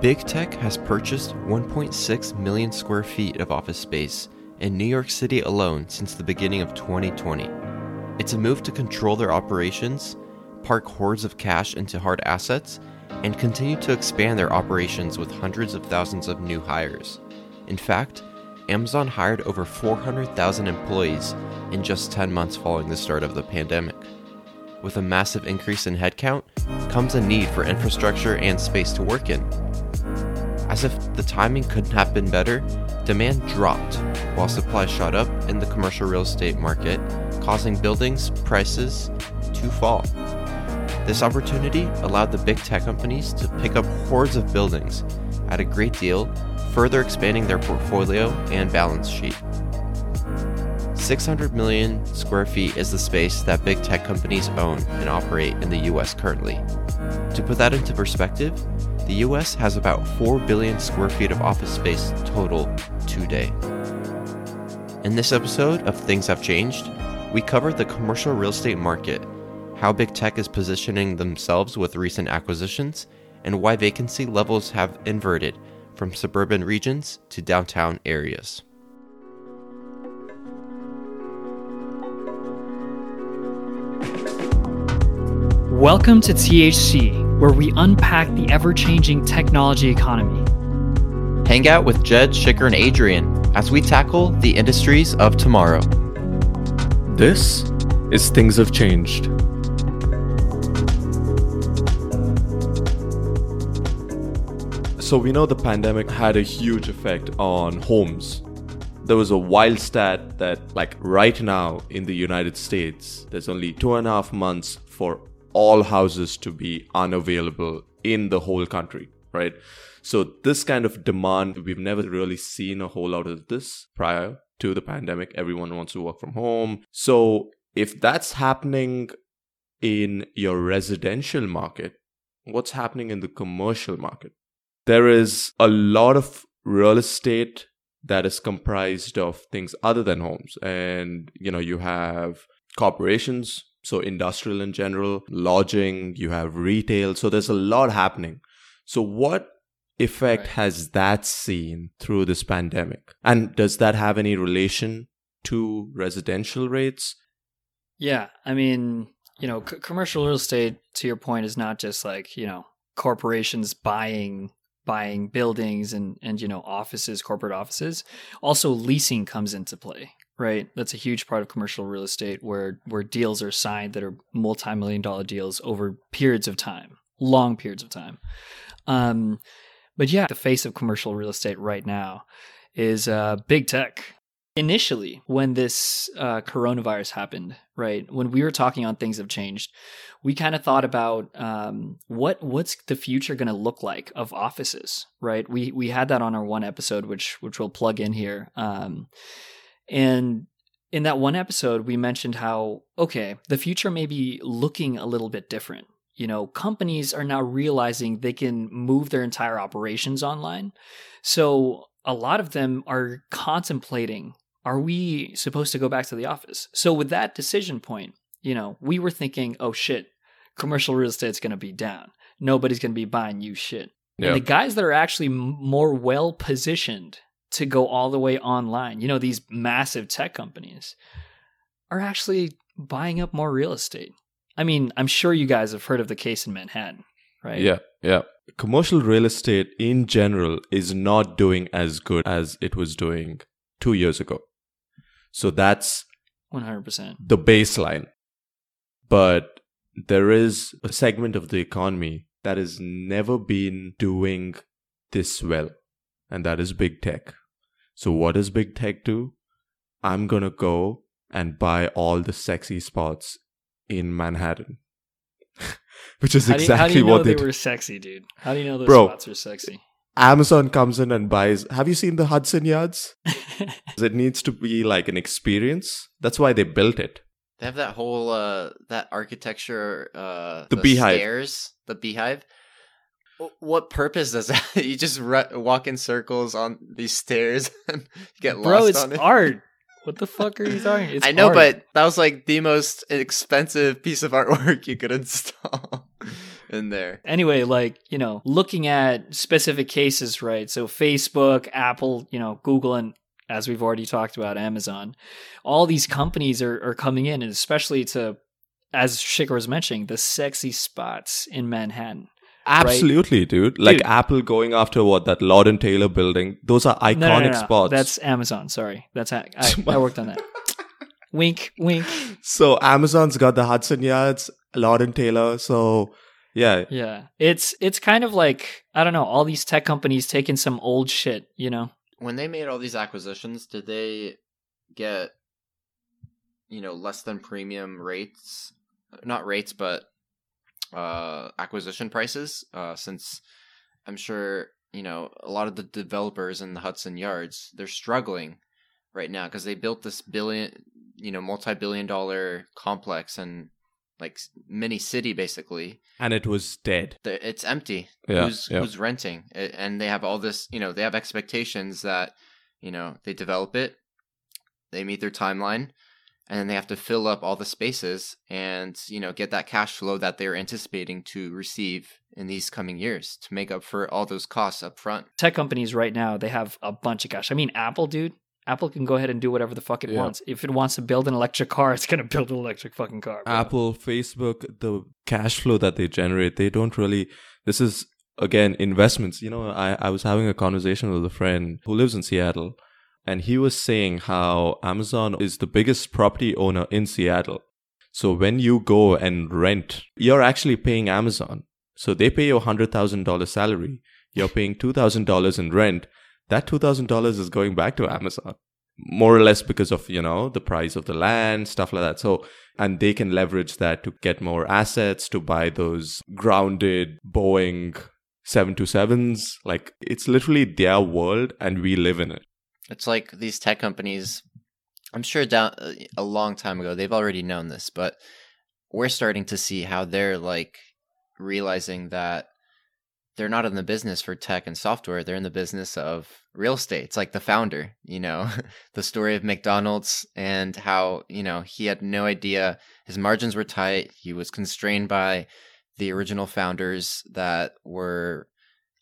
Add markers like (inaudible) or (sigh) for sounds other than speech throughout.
Big Tech has purchased 1.6 million square feet of office space in New York City alone since the beginning of 2020. It's a move to control their operations, park hordes of cash into hard assets, and continue to expand their operations with hundreds of thousands of new hires. In fact, Amazon hired over 400,000 employees in just 10 months following the start of the pandemic. With a massive increase in headcount comes a need for infrastructure and space to work in. As if the timing couldn't have been better, demand dropped while supply shot up in the commercial real estate market, causing buildings' prices to fall. This opportunity allowed the big tech companies to pick up hordes of buildings at a great deal, further expanding their portfolio and balance sheet. 600 million square feet is the space that big tech companies own and operate in the US currently. To put that into perspective, the US has about 4 billion square feet of office space total today. In this episode of Things Have Changed, we cover the commercial real estate market, how big tech is positioning themselves with recent acquisitions, and why vacancy levels have inverted from suburban regions to downtown areas. Welcome to THC, where we unpack the ever changing technology economy. Hang out with Jed, Shikhar, and Adrian as we tackle the industries of tomorrow. This is Things Have Changed. So, we know the pandemic had a huge effect on homes. There was a wild stat that, like, right now in the United States, there's only two and a half months for all houses to be unavailable in the whole country, right? So this kind of demand, we've never really seen a whole lot of this prior to the pandemic. Everyone wants to work from home. So if that's happening in your residential market, what's happening in the commercial market? There is a lot of real estate that is comprised of things other than homes. And, you know, you have corporations so, industrial in general, lodging, you have retail. So, there's a lot happening. So, what effect right. has that seen through this pandemic? And does that have any relation to residential rates? Yeah. I mean, you know, c- commercial real estate, to your point, is not just like, you know, corporations buying buying buildings and and you know offices corporate offices also leasing comes into play right? That's a huge part of commercial real estate where where deals are signed that are multi-million dollar deals over periods of time, long periods of time. Um, but yeah, the face of commercial real estate right now is uh, big tech. Initially, when this uh, coronavirus happened, right, when we were talking on things have changed, we kind of thought about um, what what's the future going to look like of offices, right? We we had that on our one episode, which which we'll plug in here. Um, and in that one episode, we mentioned how, okay, the future may be looking a little bit different. You know, companies are now realizing they can move their entire operations online. So a lot of them are contemplating are we supposed to go back to the office? So with that decision point, you know, we were thinking, oh shit, commercial real estate's going to be down. Nobody's going to be buying new shit. Yep. And the guys that are actually more well positioned to go all the way online. You know, these massive tech companies are actually buying up more real estate. I mean, I'm sure you guys have heard of the case in Manhattan, right? Yeah, yeah. Commercial real estate in general is not doing as good as it was doing two years ago. So that's 100% the baseline. But there is a segment of the economy that has never been doing this well, and that is big tech. So what does big tech do? I'm going to go and buy all the sexy spots in Manhattan. (laughs) Which is exactly how exactly how do you what know they, they were sexy, dude. How do you know those Bro, spots are sexy? Amazon comes in and buys. Have you seen the Hudson Yards? (laughs) it needs to be like an experience. That's why they built it. They have that whole uh that architecture uh the, the beehive stairs, the beehive what purpose does that? (laughs) you just walk in circles on these stairs (laughs) and get lost Bro, it's on it. art. (laughs) What the fuck are you talking? It's I know, art. but that was like the most expensive piece of artwork you could install. in there. Anyway, like, you know, looking at specific cases, right? So Facebook, Apple, you know, Google, and as we've already talked about, Amazon, all these companies are, are coming in, and especially to, as Shikhar was mentioning, the sexy spots in Manhattan. Absolutely, dude. Like Dude. Apple going after what that Lord and Taylor building. Those are iconic No, no, no, no. spots. That's Amazon. Sorry. That's, I, I, I worked on that. (laughs) wink, wink. so Amazon's got the Hudson Yards, Lord and Taylor. So yeah, Yeah. It's, it's kind of like, I don't know, all these tech companies taking some old shit, you know? When they made all these acquisitions, did they get you know less than premium rates? Not rates, but uh acquisition prices uh since I'm sure, you know, a lot of the developers in the Hudson Yards, they're struggling right now because they built this billion, you know, multi-billion dollar complex and like mini city basically. and it was dead. It's empty. Yeah, who's yeah. who's renting? And they have all this, you know, they have expectations that, you know, they develop it, they meet their timeline, and then they have to fill up all the spaces and, you know, get that cash flow that they're anticipating to receive in these coming years to make up for all those costs up front. tech companies right now they have a bunch of cash. I mean, Apple, dude. Apple can go ahead and do whatever the fuck it Yeah. wants. If it wants to build an electric car, (laughs) it's gonna build an electric fucking car. bro. Apple, Facebook, the cash flow that they generate, they don't really. This is again investments. You know, I, I was having a conversation with a friend who lives in Seattle, and he was saying how Amazon is the biggest property owner in Seattle. So when you go and rent, you're actually paying Amazon. So they pay you a hundred thousand dollar salary. You're paying two thousand dollars in rent. That two thousand dollars is going back to Amazon, more or less because of you know the price of the land, stuff like that. So and they can leverage that to get more assets to buy those grounded Boeing 727s. Like it's literally their world and we live in it. It's like these tech companies. I'm sure down a long time ago they've already known this, but we're starting to see how they're like realizing that they're not in the business for tech and software. They're in the business of real estate. It's like the founder, you know, (laughs) the story of McDonald's and how, you know, he had no idea his margins were tight. He was constrained by the original founders that were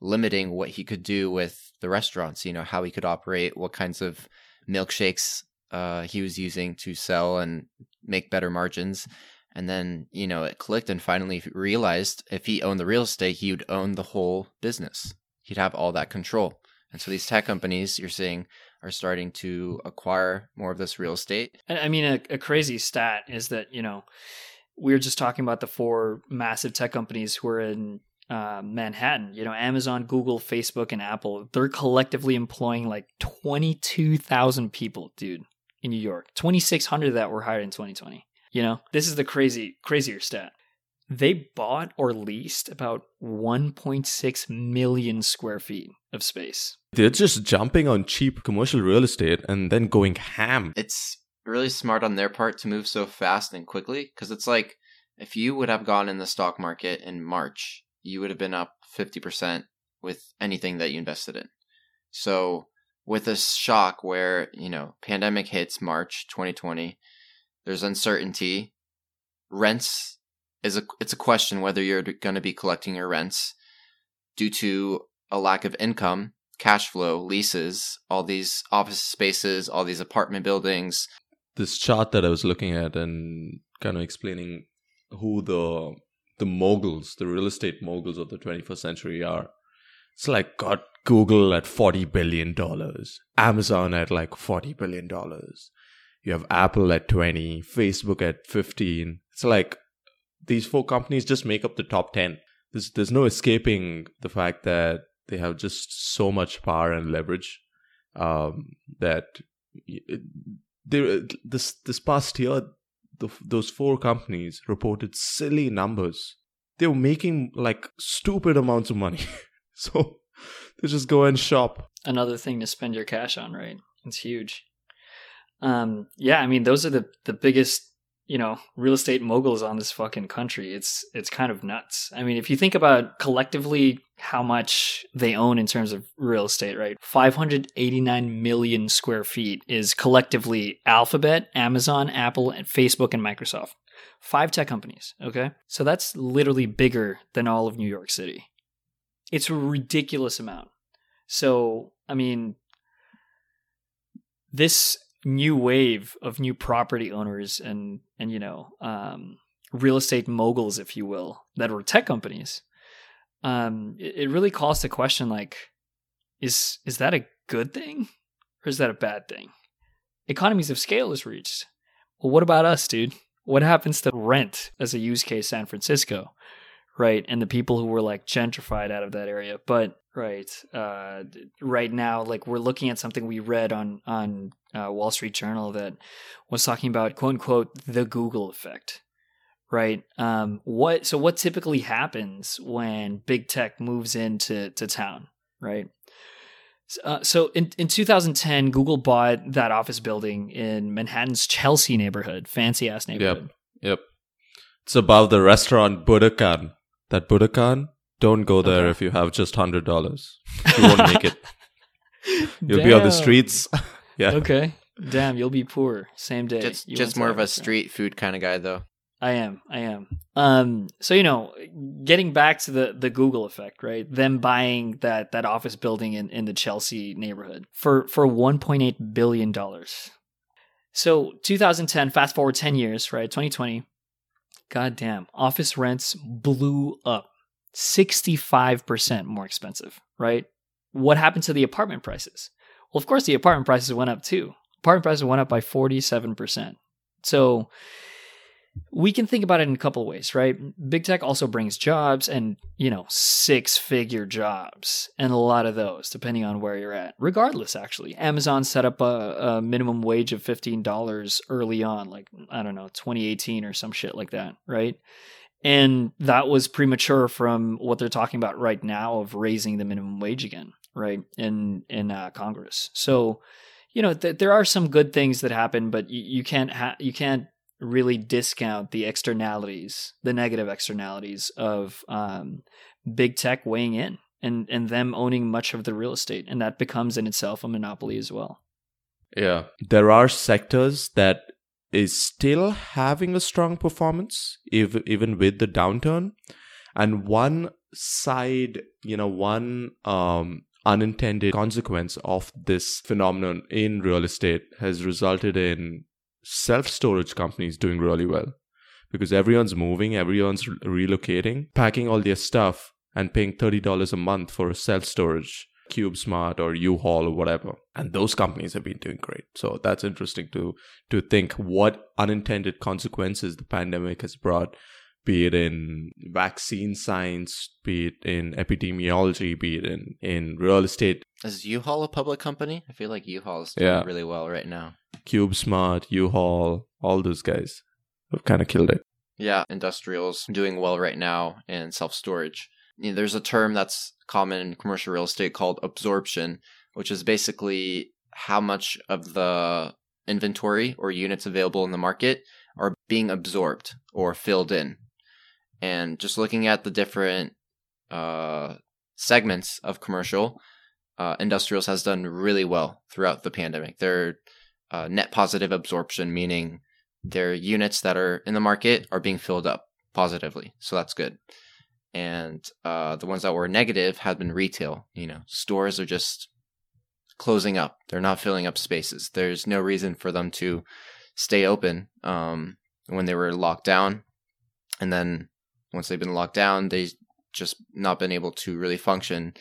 limiting what he could do with the restaurants, you know, how he could operate, what kinds of milkshakes uh, he was using to sell and make better margins. And then, you know, it clicked and finally realized if he owned the real estate, he would own the whole business. He'd have all that control. And so these tech companies you're seeing are starting to acquire more of this real estate. I I mean, a, a crazy stat is that you know we were just talking about the four massive tech companies who are in uh, Manhattan. You know, Amazon, Google, Facebook, and Apple. They're collectively employing like twenty two thousand people, dude, in New York. Twenty six hundred that were hired in twenty twenty. You know, this is the crazy, crazier stat. They bought or leased about 1.6 million square feet of space. They're just jumping on cheap commercial real estate and then going ham. It's really smart on their part to move so fast and quickly because it's like if you would have gone in the stock market in March, you would have been up 50% with anything that you invested in. So, with this shock where, you know, pandemic hits March 2020, there's uncertainty. Rents is a it's a question whether you're going to be collecting your rents due to a lack of income, cash flow, leases, all these office spaces, all these apartment buildings. This chart that I was looking at and kind of explaining who the the moguls, the real estate moguls of the 21st century are. It's like got Google at 40 billion dollars, Amazon at like 40 billion dollars. You have Apple at 20, Facebook at 15. It's like these four companies just make up the top 10. There's there's no escaping the fact that they have just so much power and leverage um, that this this past year the, those four companies reported silly numbers. They were making like stupid amounts of money. (laughs) so they just go and shop. another thing to spend your cash on, right? It's huge. Um, yeah, I mean, those are the the biggest, you know, real estate moguls on this fucking country. It's it's kind of nuts. I mean, if you think about collectively how much they own in terms of real estate, right? 589 million square feet is collectively Alphabet, Amazon, Apple, and Facebook and Microsoft. Five tech companies, okay? So that's literally bigger than all of New York City. It's a ridiculous amount. So, I mean, this new wave of new property owners and and you know, um, real estate moguls, if you will, that were tech companies, um, it, it really calls the question like, is is that a good thing or is that a bad thing? Economies of scale is reached. Well, what about us, dude? What happens to rent as a use case San Francisco, right? And the people who were like gentrified out of that area. But right, uh, right now, like we're looking at something we read on on uh, Wall Street Journal that was talking about quote unquote the Google effect, right? Um, what so what typically happens when big tech moves into to town, right? Uh, so in, in 2010, Google bought that office building in Manhattan's Chelsea neighborhood, fancy ass neighborhood. Yep. Yep. It's above the restaurant Buddakan. That Buddakan, don't go there Okay. if you have just hundred dollars. You won't make it. (laughs) You'll be on the streets. (laughs) yeah. Okay. Damn, you'll be poor same day. Just just more of a street food kind of guy though. I am. I am. Um, so you know, getting back to the the Google effect, right? Them buying that that office building in, in the Chelsea neighborhood for for 1.8 billion dollars. So 2010, fast forward 10 years, right? 2020. God damn, office rents blew up. 65% more expensive, right? What happened to the apartment prices? Well, of course the apartment prices went up too. Apartment prices went up by 47%. So we can think about it in a couple ways, right? Big tech also brings jobs and, you know, six figure jobs and a lot of those, depending on where you're at. Regardless, actually, Amazon set up a, a minimum wage of $15 early on, like, I don't know, 2018 or some shit like that, right? And that was premature from what they're talking about right now of raising the minimum wage again, right? In, in uh, Congress. So, you know, th- there are some good things that happen, but you, you can't ha- you can't really discount the externalities, the negative externalities of um, big tech weighing in and and them owning much of the real estate, and that becomes in itself a monopoly as well. Yeah. There are sectors that is still having a strong performance ev- even with the downturn and one side you know one um unintended consequence of this phenomenon in real estate has resulted in self-storage companies doing really well because everyone's moving everyone's relocating packing all their stuff and paying $30 a month for a self-storage CubeSmart or U-Haul or whatever. And those companies have been doing great. So that's interesting to to think what unintended consequences the pandemic has brought, be it in vaccine science, be it in epidemiology, be it in, in real estate, Is U-Haul a public company? I feel like U-Haul is doing Yeah. really well right now. CubeSmart, U-Haul, all those guys have kind of killed it. Yeah, industrials doing well right now and self-storage. You know, there's a term that's common in commercial real estate called absorption, which is basically how much of the inventory or units available in the market are being absorbed or filled in. And just looking at the different uh, segments of commercial, uh, industrials has done really well throughout the pandemic. They're uh, net positive absorption, meaning their units that are in the market are being filled up positively. So that's good. And uh, the ones that were negative have been retail. You know, stores are just closing up. They're not filling up spaces. There's no reason for them to stay open um, when they were locked down. And then once they've been locked down, they've just not been able to really function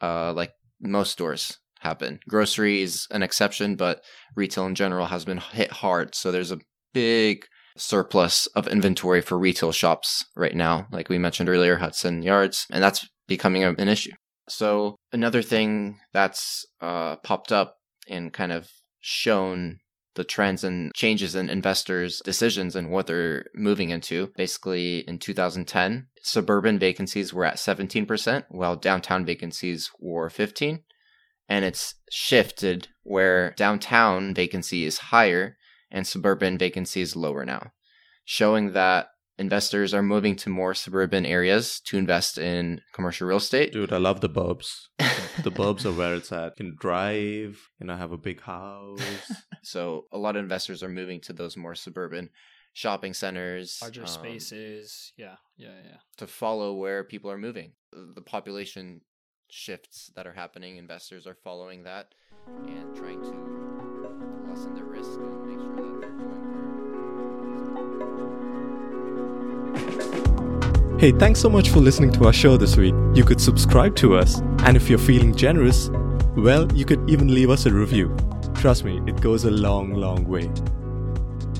uh, like most stores have been. Grocery is an exception, but retail in general has been hit hard. So there's a big surplus of inventory for retail shops right now, like we mentioned earlier, Hudson Yards, and that's becoming an issue. So another thing that's uh, popped up and kind of shown the trends and changes in investors' decisions and what they're moving into. Basically, in 2010, suburban vacancies were at 17%, while downtown vacancies were 15. And it's shifted where downtown vacancy is higher and suburban vacancy is lower now, showing that investors are moving to more suburban areas to invest in commercial real estate. Dude, I love the burbs. (laughs) the burbs are where it's at. You can drive, you know, have a big house. (laughs) So a lot of investors are moving to those more suburban, shopping centers, larger um, spaces. Yeah, yeah, yeah. to follow where people are moving. The population shifts that are happening, investors are following that and trying to Hey, thanks so much for listening to our show this week. You could subscribe to us, and if you're feeling generous, well, you could even leave us a review. Trust me, it goes a long, long way.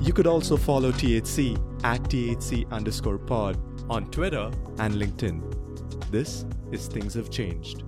You could also follow THC at THC underscore pod on Twitter and LinkedIn. This is Things Have Changed.